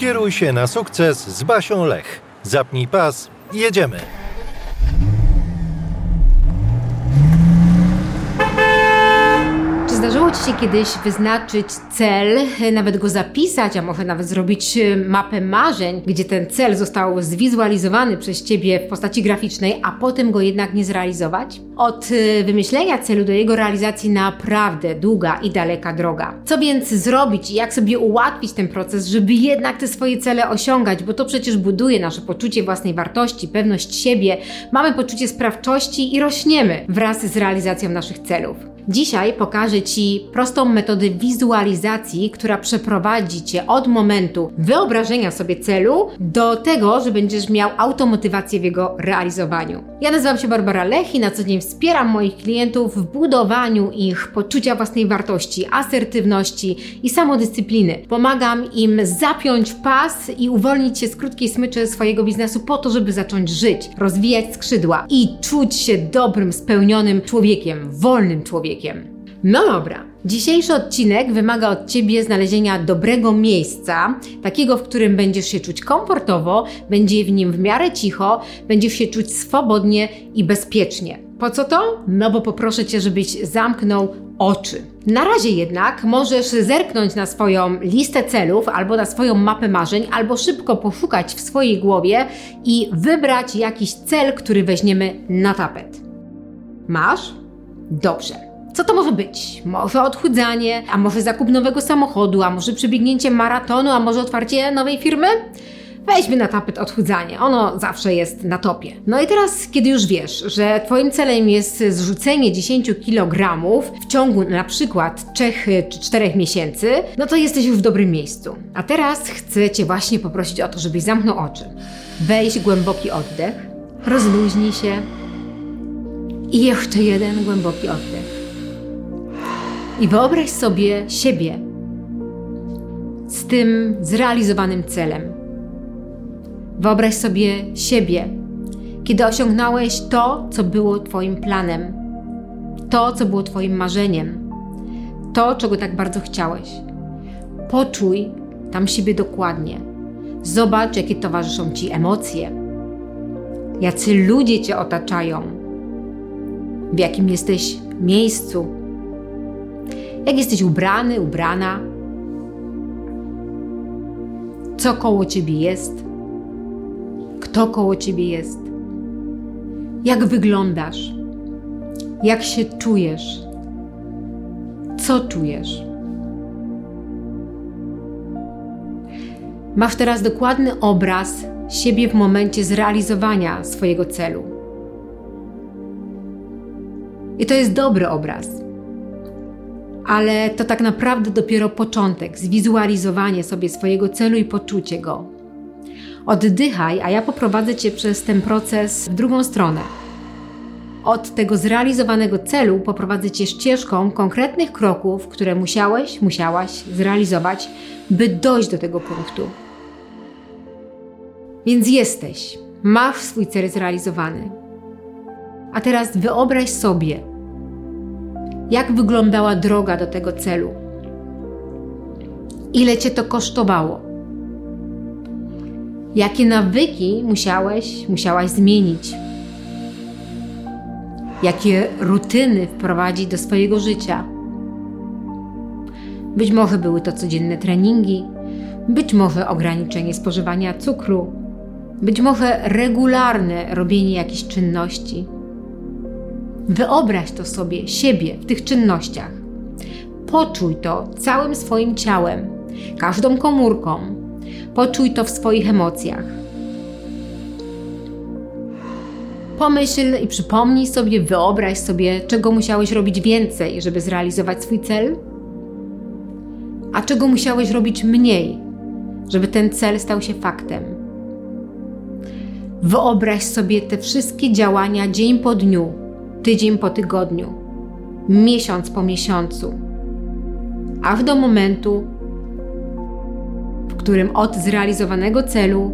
Kieruj się na sukces z Basią Lech. Zapnij pas, jedziemy. Się kiedyś wyznaczyć cel, nawet go zapisać, a może nawet zrobić e, mapę marzeń, gdzie ten cel został zwizualizowany przez Ciebie w postaci graficznej, a potem go jednak nie zrealizować? Od e, wymyślenia celu do jego realizacji naprawdę długa i daleka droga. Co więc zrobić i jak sobie ułatwić ten proces, żeby jednak te swoje cele osiągać, bo to przecież buduje nasze poczucie własnej wartości, pewność siebie, mamy poczucie sprawczości i rośniemy wraz z realizacją naszych celów. Dzisiaj pokażę Ci prostą metodę wizualizacji, która przeprowadzi Cię od momentu wyobrażenia sobie celu do tego, że będziesz miał automotywację w jego realizowaniu. Ja nazywam się Barbara Lech i na co dzień wspieram moich klientów w budowaniu ich poczucia własnej wartości, asertywności i samodyscypliny. Pomagam im zapiąć pas i uwolnić się z krótkiej smyczy swojego biznesu po to, żeby zacząć żyć, rozwijać skrzydła i czuć się dobrym, spełnionym człowiekiem, wolnym człowiekiem człowiekiem. No dobra, dzisiejszy odcinek wymaga od Ciebie znalezienia dobrego miejsca, takiego, w którym będziesz się czuć komfortowo, będzie w nim w miarę cicho, będziesz się czuć swobodnie i bezpiecznie. Po co to? No bo poproszę Cię, żebyś zamknął oczy. Na razie jednak możesz zerknąć na swoją listę celów albo na swoją mapę marzeń, albo szybko poszukać w swojej głowie i wybrać jakiś cel, który weźmiemy na tapet. Masz? Dobrze. Co to może być? Może odchudzanie, a może zakup nowego samochodu, a może przebiegnięcie maratonu, a może otwarcie nowej firmy? Weźmy na tapet odchudzanie, ono zawsze jest na topie. No i teraz, kiedy już wiesz, że Twoim celem jest zrzucenie 10 kg w ciągu na przykład 3 czy 4 miesięcy, no to jesteś już w dobrym miejscu. A teraz chcę Cię właśnie poprosić o to, żebyś zamknął oczy. Weź głęboki oddech, rozluźnij się i jeszcze jeden głęboki oddech. I wyobraź sobie siebie z tym zrealizowanym celem. Wyobraź sobie siebie, kiedy osiągnąłeś to, co było Twoim planem, to, co było Twoim marzeniem, to, czego tak bardzo chciałeś. Poczuj tam siebie dokładnie. Zobacz, jakie towarzyszą Ci emocje, jacy ludzie Cię otaczają, w jakim jesteś miejscu jak jesteś ubrany, ubrana, co koło ciebie jest, kto koło ciebie jest, jak wyglądasz, jak się czujesz, co czujesz. Masz teraz dokładny obraz siebie w momencie zrealizowania swojego celu. I to jest dobry obraz ale to tak naprawdę dopiero początek, zwizualizowanie sobie swojego celu i poczucie go. Oddychaj, a ja poprowadzę Cię przez ten proces w drugą stronę. Od tego zrealizowanego celu poprowadzę Cię ścieżką konkretnych kroków, które musiałeś, musiałaś zrealizować, by dojść do tego punktu. Więc jesteś, masz swój cel zrealizowany. A teraz wyobraź sobie, jak wyglądała droga do tego celu? Ile cię to kosztowało? Jakie nawyki musiałeś, musiałaś zmienić? Jakie rutyny wprowadzić do swojego życia? Być może były to codzienne treningi, być może ograniczenie spożywania cukru, być może regularne robienie jakichś czynności Wyobraź to sobie, siebie w tych czynnościach. Poczuj to całym swoim ciałem, każdą komórką. Poczuj to w swoich emocjach. Pomyśl i przypomnij sobie, wyobraź sobie, czego musiałeś robić więcej, żeby zrealizować swój cel, a czego musiałeś robić mniej, żeby ten cel stał się faktem. Wyobraź sobie te wszystkie działania dzień po dniu, tydzień po tygodniu, miesiąc po miesiącu, aż do momentu, w którym od zrealizowanego celu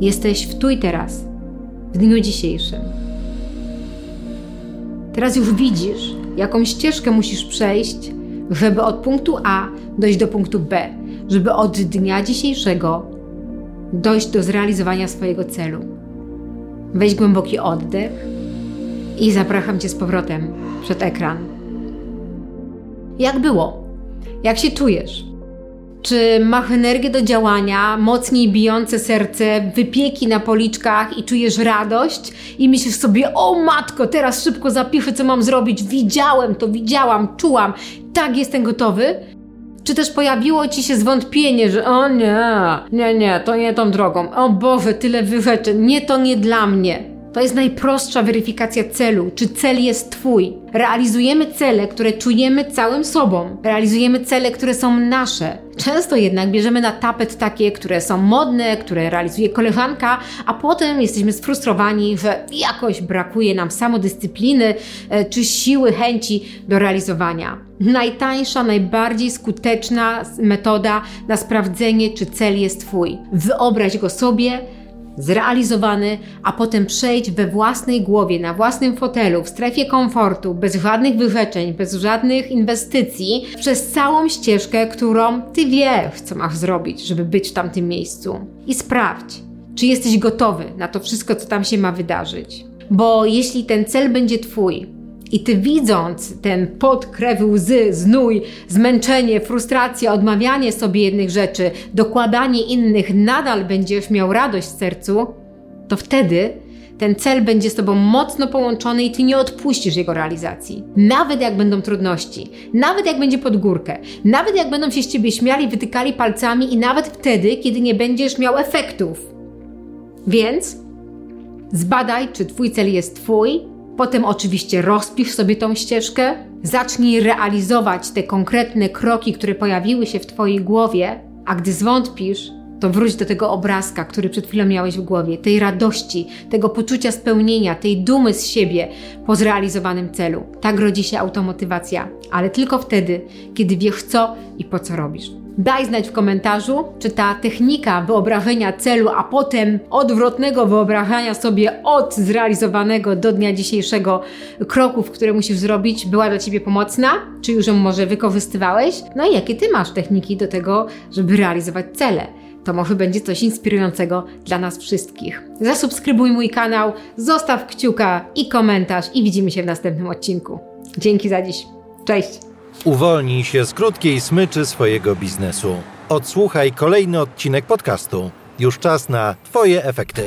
jesteś w tu i teraz, w dniu dzisiejszym. Teraz już widzisz, jaką ścieżkę musisz przejść, żeby od punktu A dojść do punktu B, żeby od dnia dzisiejszego dojść do zrealizowania swojego celu. Weź głęboki oddech i zapraszam Cię z powrotem przed ekran. Jak było? Jak się czujesz? Czy masz energię do działania, mocniej bijące serce, wypieki na policzkach i czujesz radość i myślisz sobie, o matko, teraz szybko zapiszę, co mam zrobić, widziałem to, widziałam, czułam, tak jestem gotowy? Czy też pojawiło ci się zwątpienie, że o nie, nie, nie, to nie tą drogą, o Boże, tyle wyrzeczeń, nie, to nie dla mnie. To jest najprostsza weryfikacja celu, czy cel jest Twój. Realizujemy cele, które czujemy całym sobą. Realizujemy cele, które są nasze. Często jednak bierzemy na tapet takie, które są modne, które realizuje koleżanka, a potem jesteśmy sfrustrowani, że jakoś brakuje nam samodyscypliny e, czy siły, chęci do realizowania. Najtańsza, najbardziej skuteczna metoda na sprawdzenie, czy cel jest Twój. Wyobraź go sobie, zrealizowany, a potem przejść we własnej głowie, na własnym fotelu, w strefie komfortu, bez żadnych wyrzeczeń, bez żadnych inwestycji, przez całą ścieżkę, którą ty wiesz, co masz zrobić, żeby być w tamtym miejscu. I sprawdź, czy jesteś gotowy na to wszystko, co tam się ma wydarzyć. Bo jeśli ten cel będzie twój, i ty widząc ten pot, krew, łzy, znój, zmęczenie, frustracja, odmawianie sobie jednych rzeczy, dokładanie innych, nadal będziesz miał radość w sercu, to wtedy ten cel będzie z tobą mocno połączony i ty nie odpuścisz jego realizacji. Nawet jak będą trudności, nawet jak będzie pod górkę, nawet jak będą się z ciebie śmiali, wytykali palcami i nawet wtedy, kiedy nie będziesz miał efektów. Więc zbadaj, czy twój cel jest twój, Potem oczywiście rozpisz sobie tą ścieżkę, zacznij realizować te konkretne kroki, które pojawiły się w Twojej głowie, a gdy zwątpisz, to wróć do tego obrazka, który przed chwilą miałeś w głowie, tej radości, tego poczucia spełnienia, tej dumy z siebie po zrealizowanym celu. Tak rodzi się automotywacja, ale tylko wtedy, kiedy wiesz co i po co robisz. Daj znać w komentarzu, czy ta technika wyobrażenia celu, a potem odwrotnego wyobrażania sobie od zrealizowanego do dnia dzisiejszego kroków, które musisz zrobić, była dla Ciebie pomocna, czy już ją może wykorzystywałeś? No i jakie Ty masz techniki do tego, żeby realizować cele? To może będzie coś inspirującego dla nas wszystkich. Zasubskrybuj mój kanał, zostaw kciuka i komentarz i widzimy się w następnym odcinku. Dzięki za dziś. Cześć! Uwolnij się z krótkiej smyczy swojego biznesu. Odsłuchaj kolejny odcinek podcastu. Już czas na Twoje efekty.